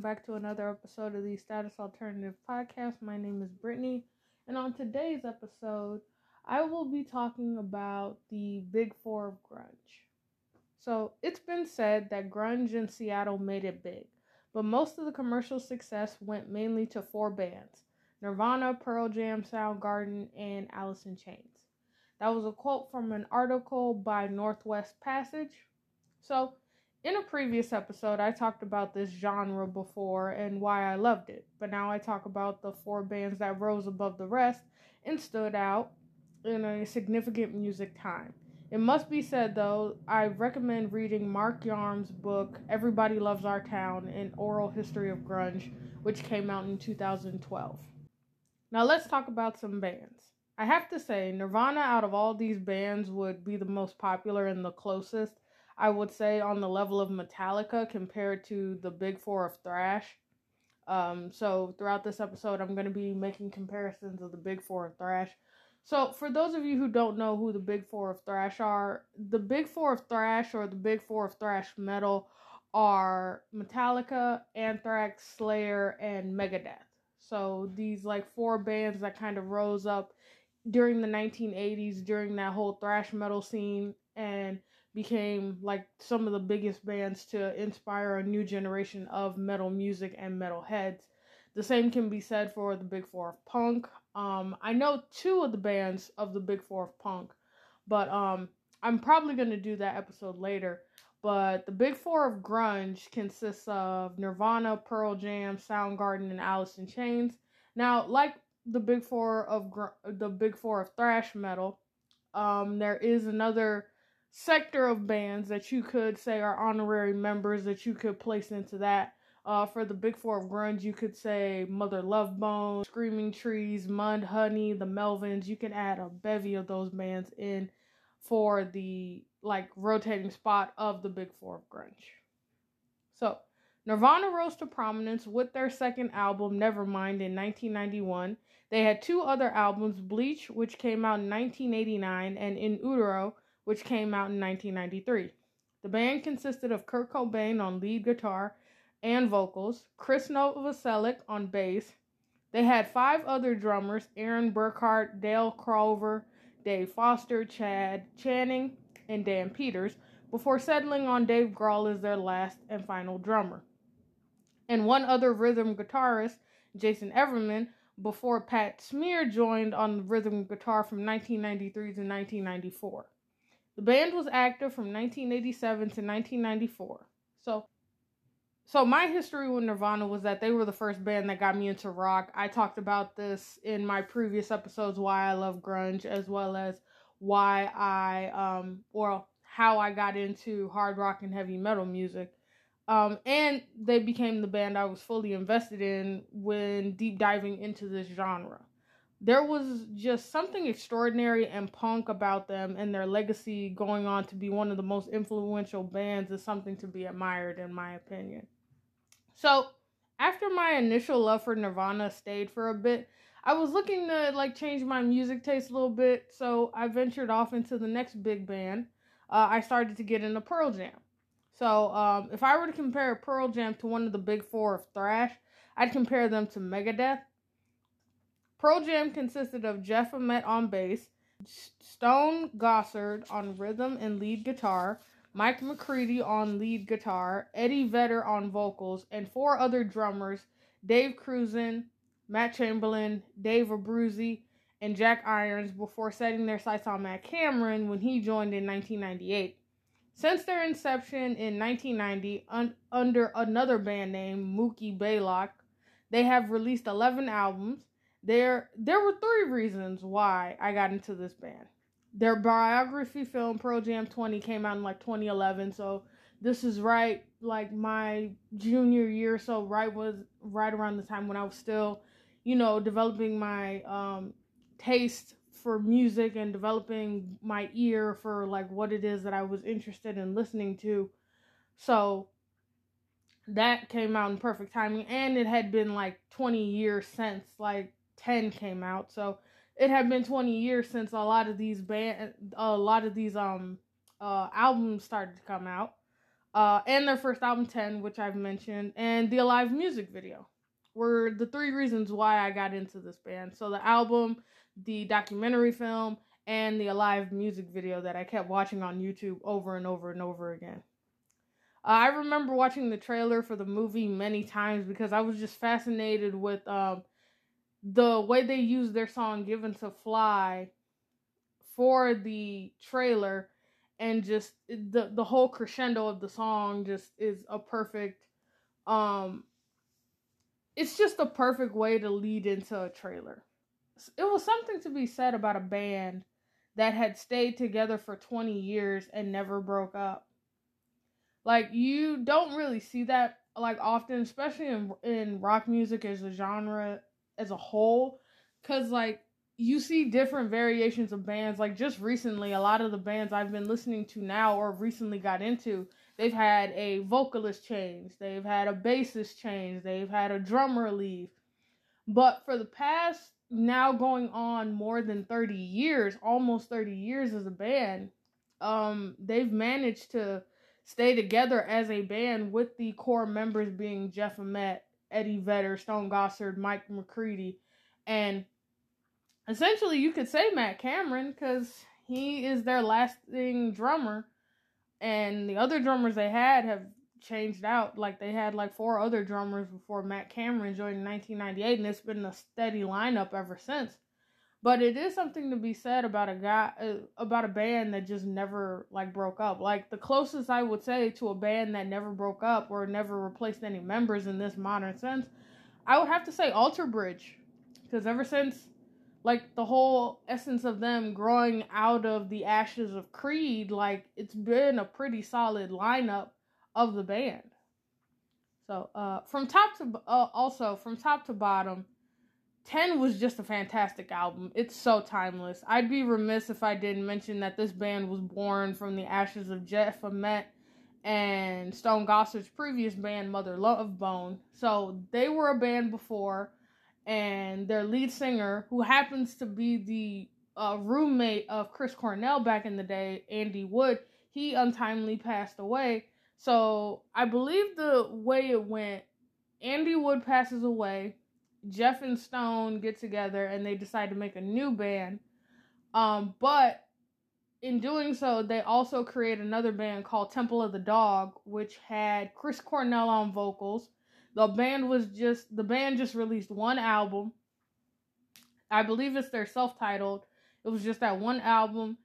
welcome back to another episode of the Status Alternative Podcast. My name is Brittany, and on today's episode, I will be talking about the Big Four of Grunge. So, it's been said that grunge in Seattle made it big, but most of the commercial success went mainly to four bands Nirvana, Pearl Jam, Soundgarden, and Alice in Chains. That was a quote from an article by Northwest Passage. So, in a previous episode, I talked about this genre before and why I loved it, but now I talk about the four bands that rose above the rest and stood out in a significant music time. It must be said, though, I recommend reading Mark Yarm's book, Everybody Loves Our Town An Oral History of Grunge, which came out in 2012. Now, let's talk about some bands. I have to say, Nirvana, out of all these bands, would be the most popular and the closest I would say, on the level of Metallica compared to the big four of thrash. Um, so throughout this episode, I'm going to be making comparisons of the big four of thrash. So for those of you who don't know who the big four of thrash are, the big four of thrash or the big four of thrash metal are Metallica, Anthrax, Slayer, and Megadeth. So these like four bands that kind of rose up during the 1980s during that whole thrash metal scene and became like some of the biggest bands to inspire a new generation of metal music and metal heads. The same can be said for the Big Four of Punk. Um, I know two of the bands of the Big Four of Punk, but um, I'm probably going to do that episode later. But the Big Four of Grunge consists of Nirvana, Pearl Jam, Soundgarden, and Alice in Chains. Now, like the Big Four of gr- the Big Four of thrash metal, um, there is another sector of bands that you could say are honorary members that you could place into that. Uh, for the big four of grunge, you could say Mother Love Bone, Screaming Trees, Mudhoney, the Melvins. You can add a bevy of those bands in for the like rotating spot of the big four of grunge. So, Nirvana rose to prominence with their second album, Nevermind, in 1991. They had two other albums, Bleach, which came out in 1989, and In Utero, which came out in 1993. The band consisted of Kurt Cobain on lead guitar and vocals, Chris Novoselic on bass. They had five other drummers Aaron Burckhard, Dale Crover, Dave Foster, Chad Channing, and Dan Peters, before settling on Dave Grohl as their last and final drummer. And one other rhythm guitarist, Jason Everman, before Pat Smear joined on rhythm guitar from 1993 to 1994. The band was active from 1987 to 1994. So so my history with Nirvana was that they were the first band that got me into rock. I talked about this in my previous episodes why I love grunge as well as why I um or how I got into hard rock and heavy metal music. Um, and they became the band I was fully invested in when deep diving into this genre there was just something extraordinary and punk about them and their legacy going on to be one of the most influential bands is something to be admired in my opinion. So, after my initial love for Nirvana stayed for a bit, I was looking to like change my music taste a little bit, so I ventured off into the next big band. Uh, I started to get into Pearl Jam. So, um, if I were to compare Pearl Jam to one of the big four of thrash, I'd compare them to Megadeth Pearl Jam consisted of Jeff Ament on bass, Stone Gossard on rhythm and lead guitar, Mike McCready on lead guitar, Eddie Vedder on vocals, and four other drummers Dave Krusen, Matt Chamberlain, Dave Abbruzzese, and Jack Irons before setting their sights on Matt Cameron when he joined in 1998. Since their inception in 1990 un- under another band name, Mookie Blaylock, they have released 11 albums, there there were three reasons why I got into this band. Their biography film Pearl Jam 20 came out in like 2011, so this is right like my junior year, so right was right around the time when I was still, you know, developing my um taste for music and developing my ear for like what it is that I was interested in listening to. So that came out in perfect timing and it had been like 20 years since like 10 came out. So it had been 20 years since a lot of these band a lot of these um uh albums started to come out. uh, and their first album 10 which i've mentioned and the alive music video were the three reasons why i got into this band so the album the documentary film and the alive music video that i kept watching on youtube over and over and over again uh, i remember watching the trailer for the movie many times because i was just fascinated with um, the way they used their song given to fly for the trailer and just the the whole crescendo of the song just is a perfect um it's just a perfect way to lead into a trailer. It was something to be said about a band that had stayed together for 20 years and never broke up. Like you don't really see that like often, especially in in rock music as a genre as a whole cuz like you see different variations of bands. Like just recently, a lot of the bands I've been listening to now or recently got into, they've had a vocalist change, they've had a bassist change, they've had a drummer leave. But for the past now going on more than 30 years, almost 30 years as a band, um, they've managed to stay together as a band with the core members being Jeff Ament, Eddie Vedder, Stone Gossard, Mike McCready, and essentially you could say Matt Cameron because he is their lasting drummer, and the other drummers they had have changed out. Like they had like four other drummers before Matt Cameron joined in 1998, and it's been a steady lineup ever since. But it is something to be said about a guy uh, about a band that just never like broke up. Like the closest I would say to a band that never broke up or never replaced any members in this modern sense, I would have to say Alter Bridge, because ever since like the whole essence of them growing out of the ashes of Creed, like it's been a pretty solid lineup of the band. So, uh, from top to uh, also from top to bottom, 10 was just a fantastic album. It's so timeless. I'd be remiss if I didn't mention that this band was born from the ashes of Jeff Ament and Stone Gossard's previous band, Mother Love Bone. So they were a band before and their lead singer, who happens to be the uh, roommate of Chris Cornell back in the day, Andy Wood, he untimely passed away. So I believe the way it went, Andy Wood passes away, Jeff and Stone get together, and they decide to make a new band. Um, but in doing so, they also create another band called Temple of the Dog, which had Chris Cornell on vocals the band was just the band just released one album. I believe it's their self-titled. It was just that one album.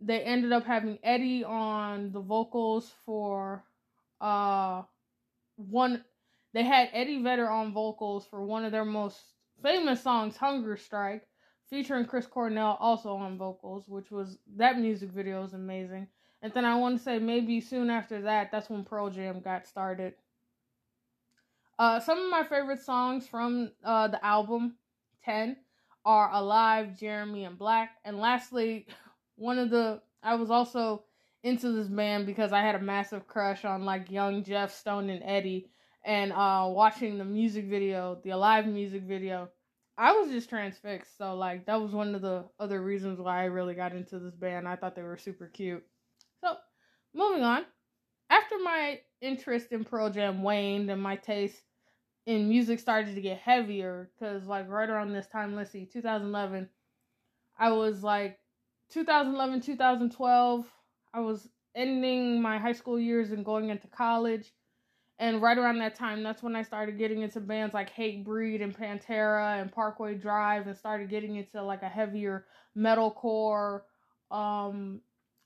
They ended up having Eddie on the vocals for uh one they had Eddie Vedder on vocals for one of their most famous songs, Hunger Strike, featuring Chris Cornell also on vocals, which was that music video is amazing. And then I want to say maybe soon after that, that's when Pearl Jam got started. Uh, some of my favorite songs from uh, the album 10 are Alive, Jeremy, and Black. And lastly, one of the, I was also into this band because I had a massive crush on like young Jeff Stone and Eddie. And uh, watching the music video, the Alive music video, I was just transfixed. So, like, that was one of the other reasons why I really got into this band. I thought they were super cute. So, moving on after my interest in Pearl Jam waned and my taste in music started to get heavier, because like right around this time, let's see, 2011, I was like 2011, 2012, I was ending my high school years and going into college. And right around that time, that's when I started getting into bands like Hatebreed and Pantera and Parkway Drive and started getting into like a heavier metalcore um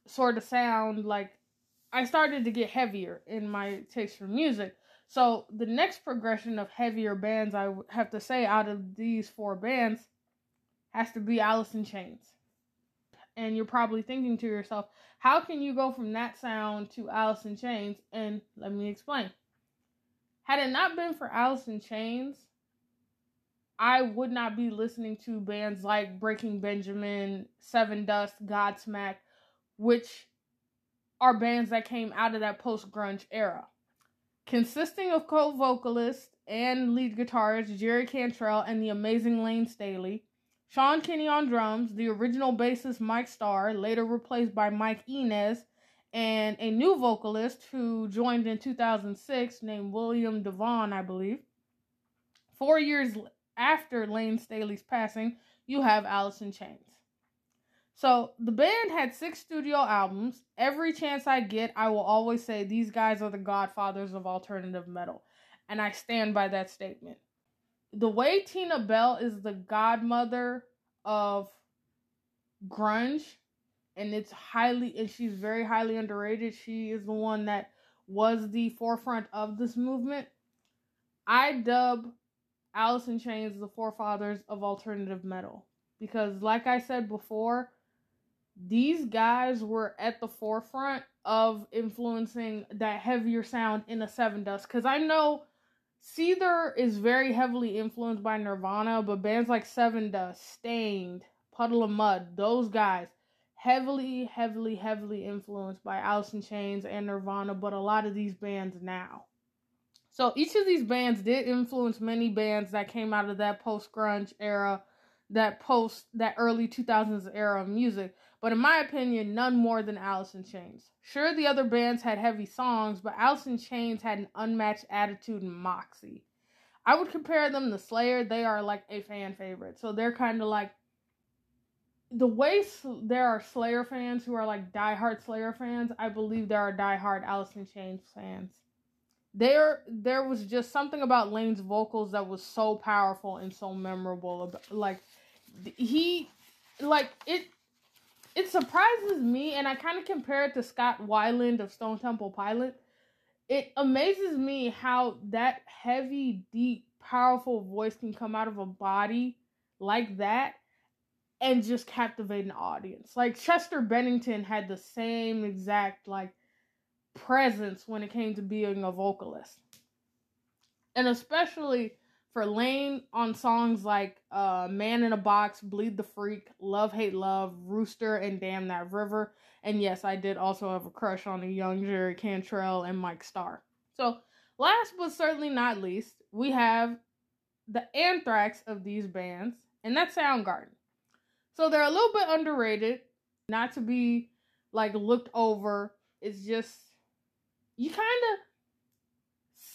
sort of sound like I started to get heavier in my taste for music. So the next progression of heavier bands I have to say out of these four bands has to be Alice in Chains. And you're probably thinking to yourself, how can you go from that sound to Alice in Chains? And let me explain. Had it not been for in Chains, I would not be listening to bands like Breaking Benjamin, Sevendust, Godsmack, which are bands that came out of that post grunge era. Consisting of co vocalist and lead guitarist Jerry Cantrell and the amazing Layne Staley, Sean Kinney on drums, the original bassist Mike Starr, later replaced by Mike Inez, and a new vocalist who joined in 2006 named William Devon, I believe. Four years after Layne Staley's passing, you have Alice in Chains. So the band had six studio albums. Every chance I get, I will always say these guys are the godfathers of alternative metal. And I stand by that statement. The way Tina Bell is the godmother of grunge, and it's highly, and she's very highly underrated. She is the one that was the forefront of this movement. I dub Alice in Chains the forefathers of alternative metal because, like I said before, these guys were at the forefront of influencing that heavier sound in the Sevendust. Because I know Seether is very heavily influenced by Nirvana, but bands like Seven Dust, Staind, Puddle of Mudd, those guys, heavily, heavily, heavily influenced by Alice in Chains and Nirvana, but a lot of these bands now. So each of these bands did influence many bands that came out of that post grunge era, that post that early 2000s era of music but in my opinion, none more than Alice in Chains. Sure, the other bands had heavy songs, but Alice in Chains had an unmatched attitude and moxie. I would compare them to Slayer. They are like a fan favorite. So they're kind of like the way there are Slayer fans who are like diehard Slayer fans, I believe there are diehard Alice in Chains fans. There, there was just something about Layne's vocals that was so powerful and so memorable. Like he, like it it surprises me, and I kind of compare it to Scott Weiland of Stone Temple Pilot. It amazes me how that heavy, deep, powerful voice can come out of a body like that and just captivate an audience. Like Chester Bennington had the same exact like presence when it came to being a vocalist. And especially for Layne on songs like uh, Man in a Box, Bleed the Freak, Love Hate Love, Rooster, and Damn That River. And yes, I did also have a crush on the young Jerry Cantrell and Mike Starr. So, last but certainly not least, we have the anthrax of these bands, and that's Soundgarden. So, they're a little bit underrated, not to be like looked over. It's just, you kind of.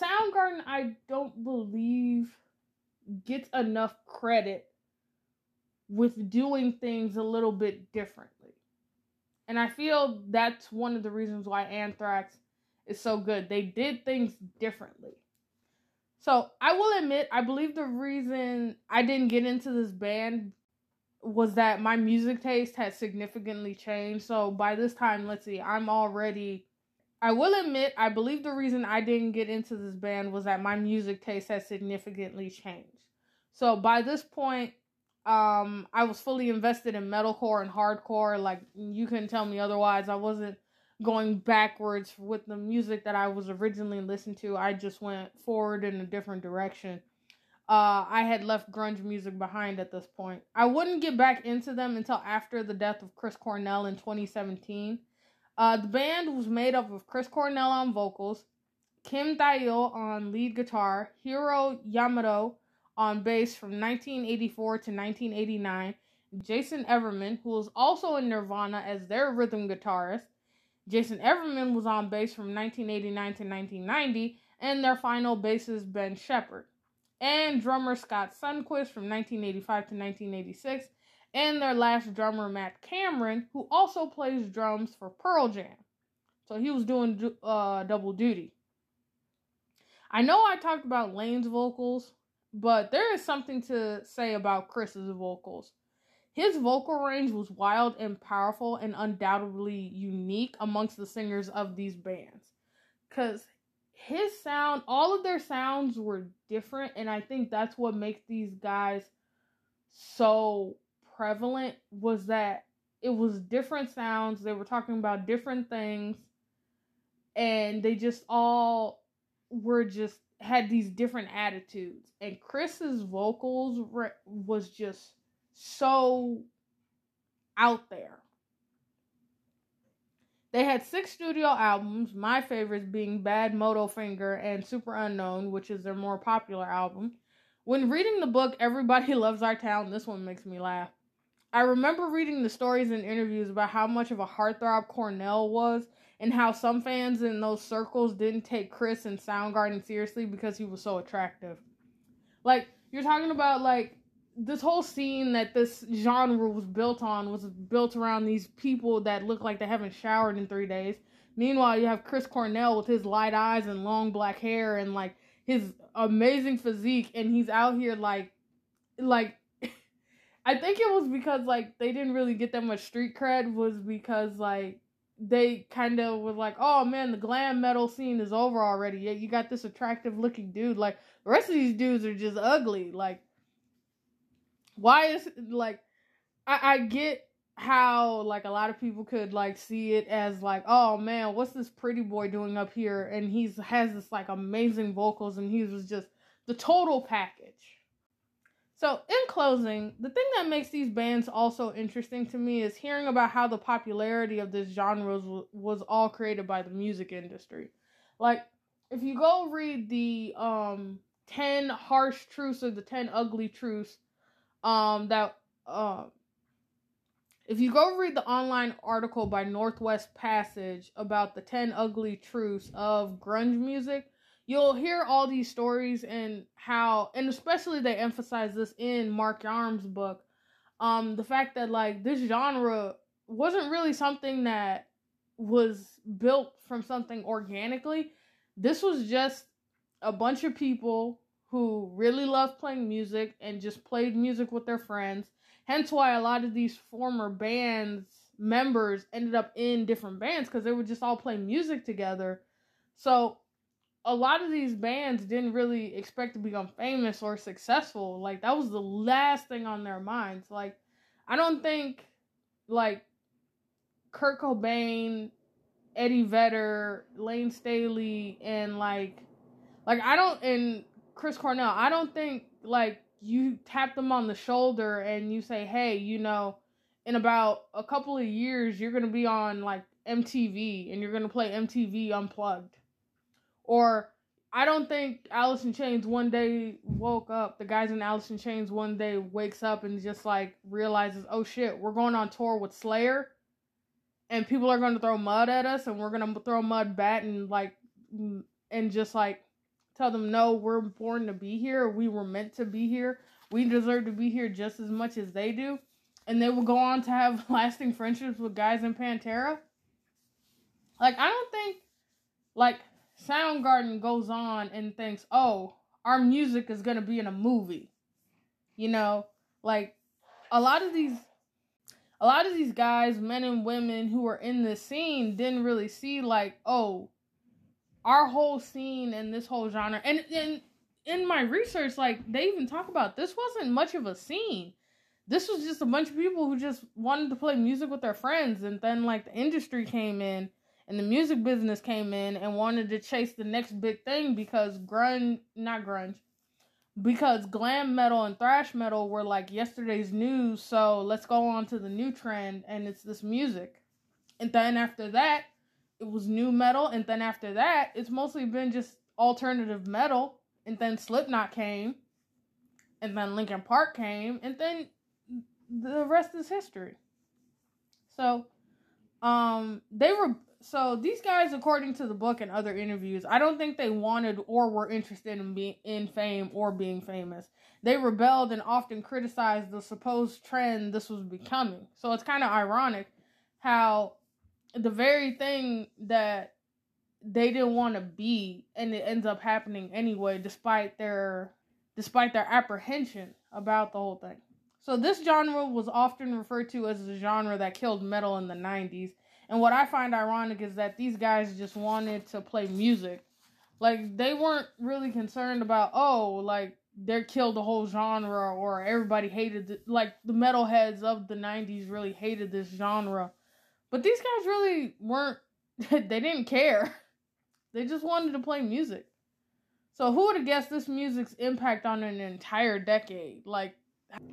Soundgarden, I don't believe gets enough credit with doing things a little bit differently. And I feel that's one of the reasons why Anthrax is so good. They did things differently. So I will admit, I believe the reason I didn't get into this band was that my music taste had significantly changed. So by this time, let's see, I'm already I will admit, I believe the reason I didn't get into this band was that my music taste had significantly changed. So by this point, um, I was fully invested in metalcore and hardcore. Like you couldn't tell me otherwise. I wasn't going backwards with the music that I was originally listening to. I just went forward in a different direction. Uh, I had left grunge music behind at this point. I wouldn't get back into them until after the death of Chris Cornell in 2017 uh, the band was made up of Chris Cornell on vocals, Kim Thayil on lead guitar, Hiro Yamato on bass from 1984 to 1989, Jason Everman, who was also in Nirvana as their rhythm guitarist. Jason Everman was on bass from 1989 to 1990, and their final bassist Ben Shepherd. And drummer Scott Sundquist from 1985 to 1986, and their last drummer, Matt Cameron, who also plays drums for Pearl Jam. So he was doing uh, double duty. I know I talked about Layne's vocals, but there is something to say about Chris's vocals. His vocal range was wild and powerful and undoubtedly unique amongst the singers of these bands. Because his sound, all of their sounds were different, and I think that's what makes these guys so prevalent was that it was different sounds. They were talking about different things, and they just all were just had these different attitudes. And Chris's vocals were, was just so out there. They had six studio albums, my favorites being Badmotorfinger and Superunknown, which is their more popular album. When reading the book Everybody Loves Our Town, this one makes me laugh. I remember reading the stories and interviews about how much of a heartthrob Cornell was and how some fans in those circles didn't take Chris and Soundgarden seriously because he was so attractive. Like you're talking about like this whole scene that this genre was built on was built around these people that look like they haven't showered in 3 days. Meanwhile, you have Chris Cornell with his light eyes and long black hair and like his amazing physique and he's out here like like I think it was because like they didn't really get that much street cred was because like they kind of was like, oh man, the glam metal scene is over already. Yeah, you got this attractive looking dude. Like the rest of these dudes are just ugly. Like, why is like, I, I get how like a lot of people could like see it as like, oh man, what's this pretty boy doing up here? And he's has this like amazing vocals, and he was just the total package. So, in closing, the thing that makes these bands also interesting to me is hearing about how the popularity of this genre was, was all created by the music industry. Like, if you go read the um 10 harsh truths or the 10 ugly truths um that uh if you go read the online article by Northwest Passage about the 10 ugly truths of grunge music, you'll hear all these stories and how and especially they emphasize this in Mark Yarm's book. Um the fact that like this genre wasn't really something that was built from something organically. This was just a bunch of people who really loved playing music and just played music with their friends hence why a lot of these former bands members ended up in different bands because they would just all play music together so a lot of these bands didn't really expect to become famous or successful. Like that was the last thing on their minds. Like I don't think like Kurt Cobain, Eddie Vedder, Layne Staley, and like like I don't and Chris Cornell, I don't think like you tap them on the shoulder and you say, Hey, you know, in about a couple of years you're gonna be on like MTV and you're gonna play MTV unplugged or I don't think Alice in Chains one day woke up. The guys in Alice in Chains one day wakes up and just like realizes, oh shit, we're going on tour with Slayer, and people are going to throw mud at us, and we're gonna throw mud back and like and just like tell them, no, we're born to be here. We were meant to be here. We deserve to be here just as much as they do. And they will go on to have lasting friendships with guys in Pantera. Like I don't think like Soundgarden goes on and thinks, oh, our music is going to be in a movie. You know, like a lot of these a lot of these guys, men and women who are in this scene didn't really see like, oh, our whole scene and this whole genre and and in my research, like they even talk about this wasn't much of a scene. This was just a bunch of people who just wanted to play music with their friends and then like the industry came in and the music business came in and wanted to chase the next big thing because grunge, not grunge, because glam metal and thrash metal were like yesterday's news. So let's go on to the new trend, and it's this music. And then after that, it was nu metal, and then after that, it's mostly been just alternative metal. And then Slipknot came, and then Linkin Park came, and then the rest is history. So, um, they were so these guys, according to the book and other interviews, I don't think they wanted or were interested in being in fame or being famous. They rebelled and often criticized the supposed trend this was becoming. So it's kind of ironic how the very thing that they didn't want to be and it ends up happening anyway despite their despite their apprehension about the whole thing. So this genre was often referred to as the genre that killed metal in the 90s and what I find ironic is that these guys just wanted to play music. Like they weren't really concerned about oh, like they killed the whole genre or everybody hated it. Like the metalheads of the 90s really hated this genre. But these guys really weren't they didn't care. They just wanted to play music. So who would have guessed this music's impact on an entire decade? Like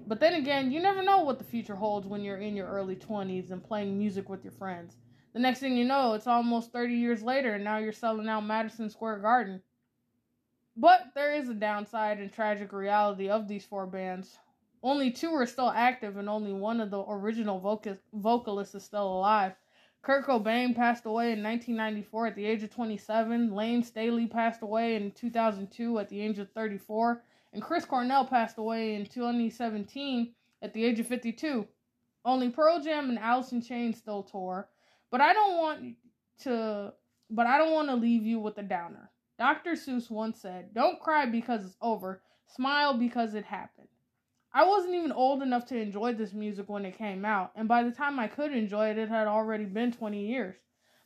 but then again, you never know what the future holds when you're in your early 20s and playing music with your friends. The next thing you know, it's almost 30 years later, and now you're selling out Madison Square Garden. But there is a downside and tragic reality of these four bands. Only two are still active, and only one of the original vocal- vocalists is still alive. Kurt Cobain passed away in 1994 at the age of 27. Layne Staley passed away in 2002 at the age of 34. And Chris Cornell passed away in 2017 at the age of 52. Only Pearl Jam and Alice in Chains still tour, but I don't want to but I don't want to leave you with a downer. Dr. Seuss once said, "Don't cry because it's over, smile because it happened." I wasn't even old enough to enjoy this music when it came out, and by the time I could enjoy it, it had already been 20 years.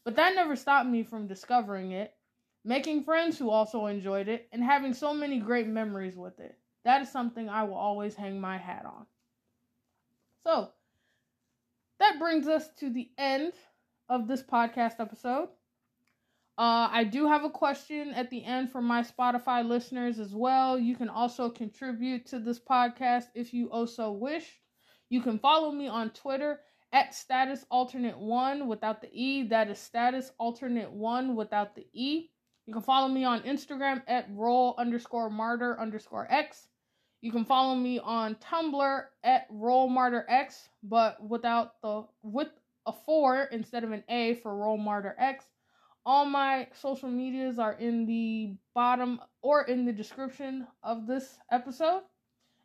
But that never stopped me from discovering it, making friends who also enjoyed it, and having so many great memories with it. That is something I will always hang my hat on. So, that brings us to the end of this podcast episode. Uh, I do have a question at the end for my Spotify listeners as well. You can also contribute to this podcast if you also wish. You can follow me on Twitter at status alternate one without the E. That is status alternate one without the E. You can follow me on Instagram at role underscore martyr underscore X. You can follow me on Tumblr at Role Martyr X, but without the with a four instead of an A for Role Martyr X. All my social medias are in the bottom or in the description of this episode.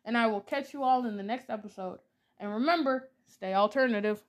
And I will catch you all in the next episode. And remember, stay alternative.